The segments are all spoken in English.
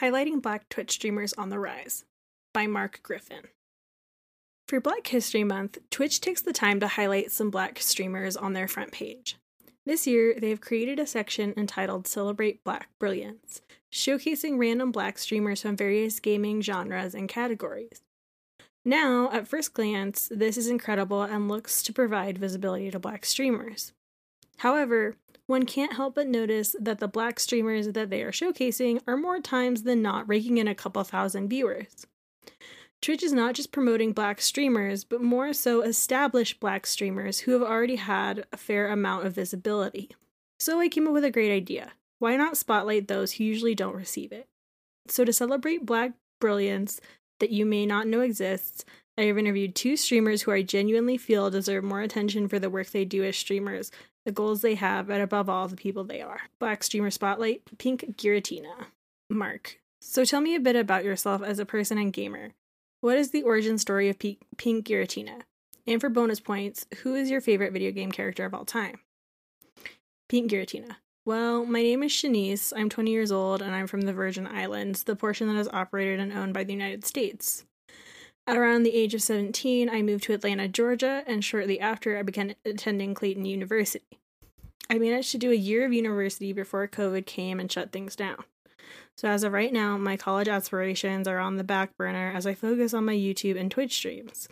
Highlighting Black Twitch Streamers on the Rise by Mark Griffin. For Black History Month, Twitch takes the time to highlight some Black streamers on their front page. This year, they have created a section entitled Celebrate Black Brilliance, showcasing random Black streamers from various gaming genres and categories. Now, at first glance, this is incredible and looks to provide visibility to Black streamers. However, one can't help but notice that the Black streamers that they are showcasing are more times than not raking in a couple thousand viewers. Twitch is not just promoting black streamers, but more so established black streamers who have already had a fair amount of visibility. So I came up with a great idea. Why not spotlight those who usually don't receive it? So, to celebrate black brilliance that you may not know exists, I have interviewed two streamers who I genuinely feel deserve more attention for the work they do as streamers, the goals they have, and above all, the people they are. Black Streamer Spotlight, Pink Giratina. Mark. So tell me a bit about yourself as a person and gamer. What is the origin story of P- Pink Giratina? And for bonus points, who is your favorite video game character of all time? Pink Giratina. Well, my name is Shanice. I'm 20 years old and I'm from the Virgin Islands, the portion that is operated and owned by the United States. At around the age of 17, I moved to Atlanta, Georgia, and shortly after, I began attending Clayton University. I managed to do a year of university before COVID came and shut things down. So, as of right now, my college aspirations are on the back burner as I focus on my YouTube and Twitch streams.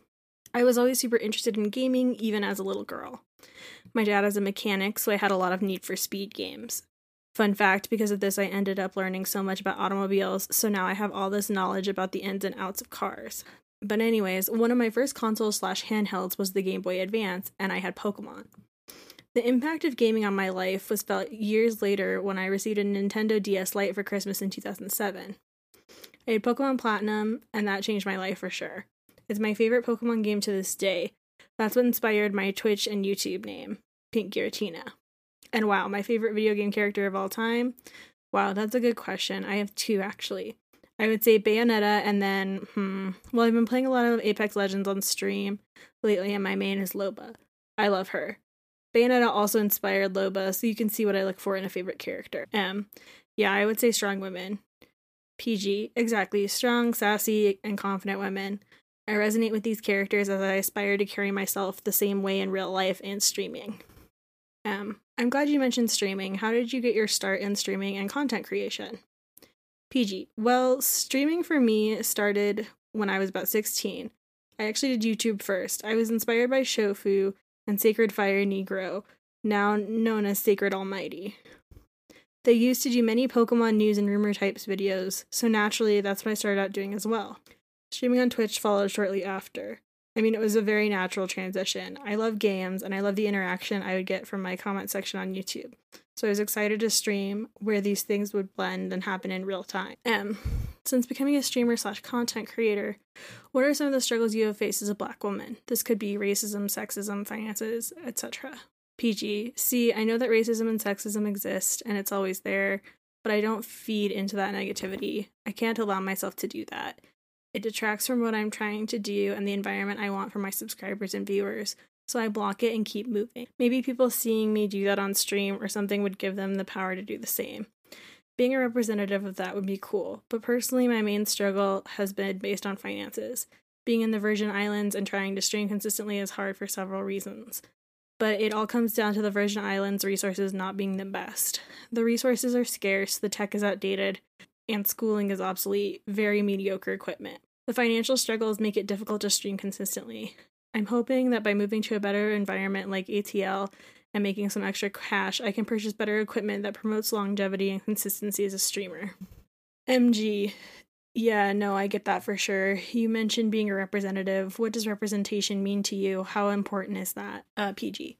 I was always super interested in gaming, even as a little girl. My dad is a mechanic, so I had a lot of need for speed games. Fun fact because of this, I ended up learning so much about automobiles, so now I have all this knowledge about the ins and outs of cars. But, anyways, one of my first consoles slash handhelds was the Game Boy Advance, and I had Pokemon. The impact of gaming on my life was felt years later when I received a Nintendo DS Lite for Christmas in 2007. I had Pokemon Platinum, and that changed my life for sure. It's my favorite Pokemon game to this day. That's what inspired my Twitch and YouTube name, Pink Giratina. And wow, my favorite video game character of all time? Wow, that's a good question. I have two actually. I would say Bayonetta, and then, hmm, well, I've been playing a lot of Apex Legends on stream lately, and my main is Loba. I love her. Bayonetta also inspired Loba, so you can see what I look for in a favorite character. M. Yeah, I would say strong women. PG. Exactly. Strong, sassy, and confident women. I resonate with these characters as I aspire to carry myself the same way in real life and streaming. M. I'm glad you mentioned streaming. How did you get your start in streaming and content creation? PG. Well, streaming for me started when I was about 16. I actually did YouTube first. I was inspired by Shofu and Sacred Fire Negro, now known as Sacred Almighty. They used to do many Pokemon news and rumor types videos, so naturally that's what I started out doing as well. Streaming on Twitch followed shortly after. I mean, it was a very natural transition. I love games and I love the interaction I would get from my comment section on YouTube. So I was excited to stream where these things would blend and happen in real time. M. Since becoming a streamer slash content creator, what are some of the struggles you have faced as a black woman? This could be racism, sexism, finances, etc. PG. See, I know that racism and sexism exist and it's always there, but I don't feed into that negativity. I can't allow myself to do that. It detracts from what I'm trying to do and the environment I want for my subscribers and viewers, so I block it and keep moving. Maybe people seeing me do that on stream or something would give them the power to do the same. Being a representative of that would be cool, but personally, my main struggle has been based on finances. Being in the Virgin Islands and trying to stream consistently is hard for several reasons. But it all comes down to the Virgin Islands resources not being the best. The resources are scarce, the tech is outdated, and schooling is obsolete, very mediocre equipment. The financial struggles make it difficult to stream consistently. I'm hoping that by moving to a better environment like ATL and making some extra cash, I can purchase better equipment that promotes longevity and consistency as a streamer. MG. Yeah, no, I get that for sure. You mentioned being a representative. What does representation mean to you? How important is that? Uh, PG.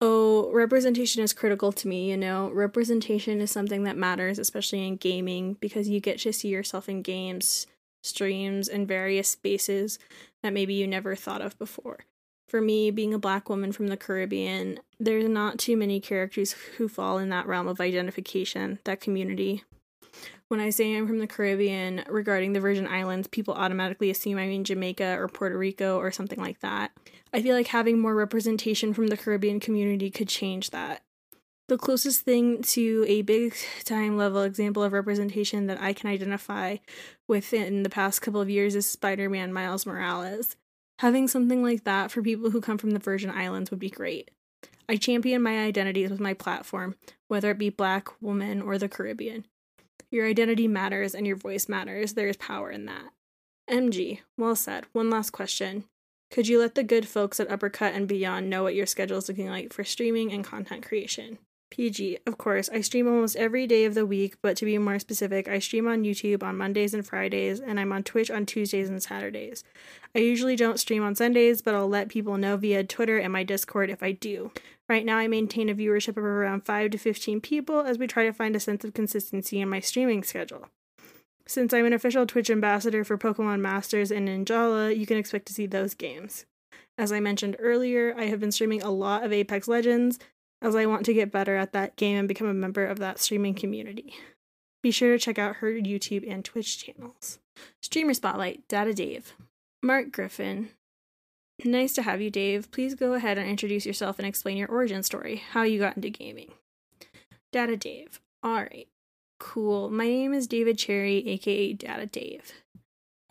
Oh, representation is critical to me, you know. Representation is something that matters, especially in gaming, because you get to see yourself in games, streams, and various spaces that maybe you never thought of before. For me, being a black woman from the Caribbean, there's not too many characters who fall in that realm of identification, that community. When I say I'm from the Caribbean regarding the Virgin Islands, people automatically assume I mean Jamaica or Puerto Rico or something like that. I feel like having more representation from the Caribbean community could change that. The closest thing to a big time level example of representation that I can identify within the past couple of years is Spider Man Miles Morales. Having something like that for people who come from the Virgin Islands would be great. I champion my identities with my platform, whether it be black, woman, or the Caribbean. Your identity matters and your voice matters. There is power in that. MG, well said. One last question. Could you let the good folks at Uppercut and beyond know what your schedule is looking like for streaming and content creation? PG, of course. I stream almost every day of the week, but to be more specific, I stream on YouTube on Mondays and Fridays, and I'm on Twitch on Tuesdays and Saturdays. I usually don't stream on Sundays, but I'll let people know via Twitter and my Discord if I do. Right now, I maintain a viewership of around 5 to 15 people as we try to find a sense of consistency in my streaming schedule. Since I'm an official Twitch ambassador for Pokemon Masters and Ninjala, you can expect to see those games. As I mentioned earlier, I have been streaming a lot of Apex Legends, as I want to get better at that game and become a member of that streaming community. Be sure to check out her YouTube and Twitch channels. Streamer Spotlight, Data Dave. Mark Griffin. Nice to have you, Dave. Please go ahead and introduce yourself and explain your origin story, how you got into gaming. Data Dave. Alright. Cool. My name is David Cherry, aka Data Dave.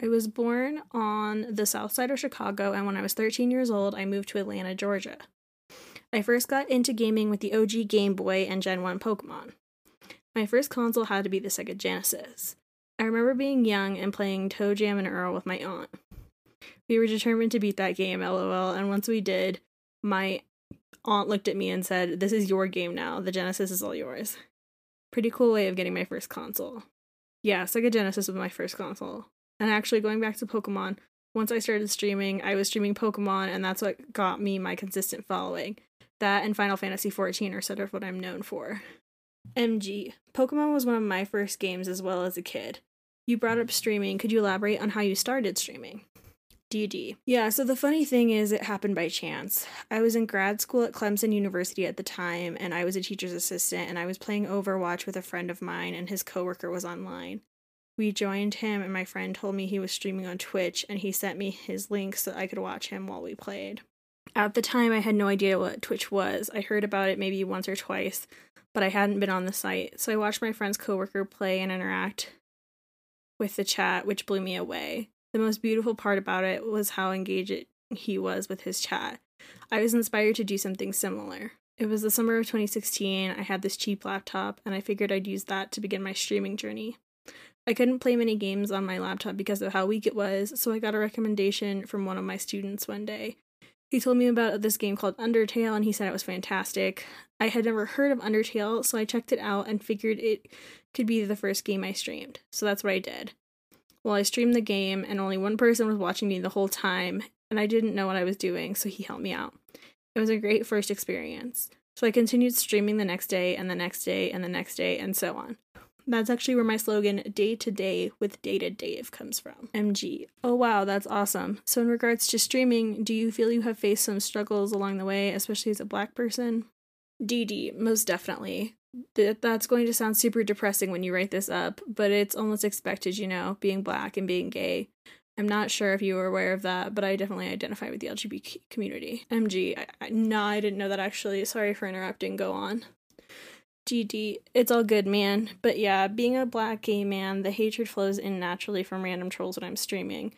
I was born on the south side of Chicago, and when I was 13 years old, I moved to Atlanta, Georgia. I first got into gaming with the OG Game Boy and Gen 1 Pokemon. My first console had to be the Sega Genesis. I remember being young and playing ToeJam and Earl with my aunt. We were determined to beat that game, lol, and once we did, my aunt looked at me and said, This is your game now. The Genesis is all yours. Pretty cool way of getting my first console. Yeah, Sega Genesis was my first console. And actually, going back to Pokemon, once I started streaming, I was streaming Pokemon, and that's what got me my consistent following. That and Final Fantasy XIV are sort of what I'm known for. MG. Pokemon was one of my first games as well as a kid. You brought up streaming. Could you elaborate on how you started streaming? DD. Yeah, so the funny thing is, it happened by chance. I was in grad school at Clemson University at the time, and I was a teacher's assistant, and I was playing Overwatch with a friend of mine, and his coworker was online. We joined him, and my friend told me he was streaming on Twitch, and he sent me his link so I could watch him while we played. At the time, I had no idea what Twitch was. I heard about it maybe once or twice, but I hadn't been on the site. So I watched my friend's coworker play and interact with the chat, which blew me away. The most beautiful part about it was how engaged he was with his chat. I was inspired to do something similar. It was the summer of 2016. I had this cheap laptop, and I figured I'd use that to begin my streaming journey. I couldn't play many games on my laptop because of how weak it was, so I got a recommendation from one of my students one day. He told me about this game called Undertale and he said it was fantastic. I had never heard of Undertale, so I checked it out and figured it could be the first game I streamed. So that's what I did. Well, I streamed the game and only one person was watching me the whole time, and I didn't know what I was doing, so he helped me out. It was a great first experience. So I continued streaming the next day and the next day and the next day and so on. That's actually where my slogan, day to day with Data Dave, comes from. MG. Oh wow, that's awesome. So, in regards to streaming, do you feel you have faced some struggles along the way, especially as a black person? DD, most definitely. That's going to sound super depressing when you write this up, but it's almost expected, you know, being black and being gay. I'm not sure if you were aware of that, but I definitely identify with the LGBT community. MG, I, I, no, I didn't know that actually. Sorry for interrupting. Go on. GD, it's all good, man. But yeah, being a black gay man, the hatred flows in naturally from random trolls when I'm streaming.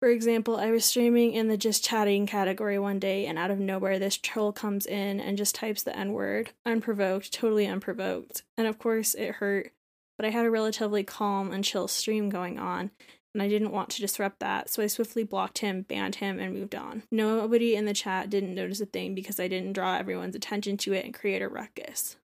For example, I was streaming in the just chatting category one day, and out of nowhere, this troll comes in and just types the N word, unprovoked, totally unprovoked. And of course, it hurt, but I had a relatively calm and chill stream going on, and I didn't want to disrupt that, so I swiftly blocked him, banned him, and moved on. Nobody in the chat didn't notice a thing because I didn't draw everyone's attention to it and create a ruckus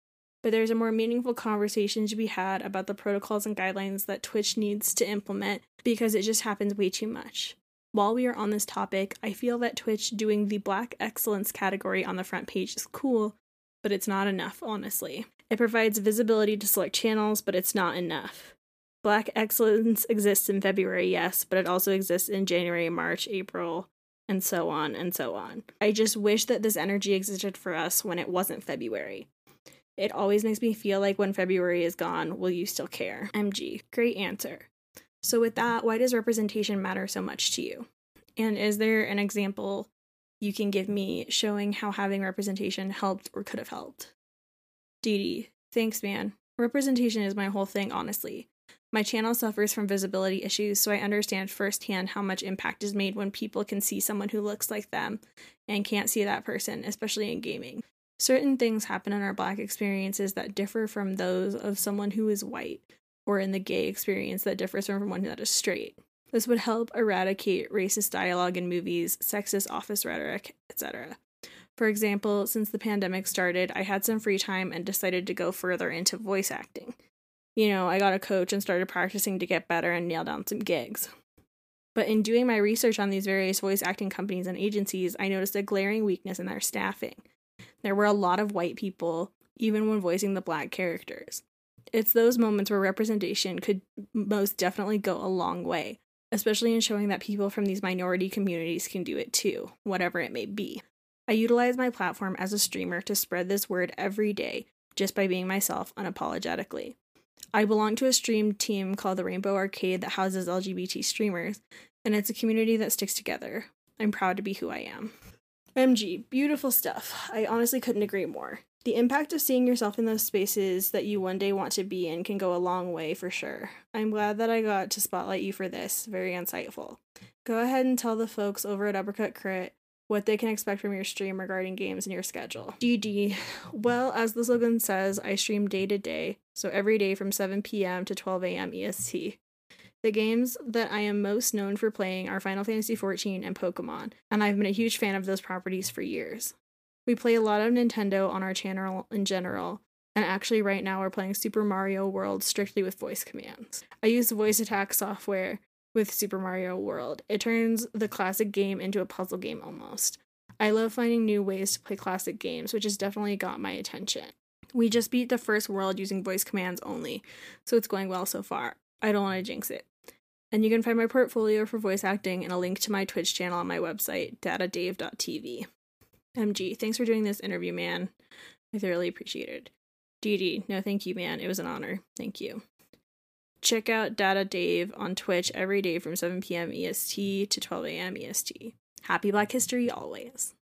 but there's a more meaningful conversation to be had about the protocols and guidelines that Twitch needs to implement because it just happens way too much. While we are on this topic, I feel that Twitch doing the Black Excellence category on the front page is cool, but it's not enough, honestly. It provides visibility to select channels, but it's not enough. Black Excellence exists in February, yes, but it also exists in January, March, April, and so on and so on. I just wish that this energy existed for us when it wasn't February. It always makes me feel like when February is gone, will you still care? MG, great answer. So, with that, why does representation matter so much to you? And is there an example you can give me showing how having representation helped or could have helped? Dee, thanks, man. Representation is my whole thing, honestly. My channel suffers from visibility issues, so I understand firsthand how much impact is made when people can see someone who looks like them and can't see that person, especially in gaming. Certain things happen in our black experiences that differ from those of someone who is white, or in the gay experience that differs from one that is straight. This would help eradicate racist dialogue in movies, sexist office rhetoric, etc. For example, since the pandemic started, I had some free time and decided to go further into voice acting you know, I got a coach and started practicing to get better and nail down some gigs. But in doing my research on these various voice acting companies and agencies, I noticed a glaring weakness in their staffing. There were a lot of white people, even when voicing the black characters. It's those moments where representation could most definitely go a long way, especially in showing that people from these minority communities can do it too, whatever it may be. I utilize my platform as a streamer to spread this word every day just by being myself unapologetically. I belong to a stream team called the Rainbow Arcade that houses LGBT streamers, and it's a community that sticks together. I'm proud to be who I am. MG, beautiful stuff. I honestly couldn't agree more. The impact of seeing yourself in those spaces that you one day want to be in can go a long way for sure. I'm glad that I got to spotlight you for this. Very insightful. Go ahead and tell the folks over at Uppercut Crit what they can expect from your stream regarding games and your schedule. DD. Well, as the slogan says, I stream day to day, so every day from 7 p.m. to 12 a.m. EST. The games that I am most known for playing are Final Fantasy XIV and Pokemon, and I've been a huge fan of those properties for years. We play a lot of Nintendo on our channel in general, and actually, right now, we're playing Super Mario World strictly with voice commands. I use voice attack software with Super Mario World. It turns the classic game into a puzzle game almost. I love finding new ways to play classic games, which has definitely got my attention. We just beat the first world using voice commands only, so it's going well so far. I don't want to jinx it. And you can find my portfolio for voice acting and a link to my Twitch channel on my website, datadave.tv. MG, thanks for doing this interview, man. I thoroughly appreciate it. DD, no thank you, man. It was an honor. Thank you. Check out Data Dave on Twitch every day from 7 p.m. EST to 12 a.m. EST. Happy Black History always.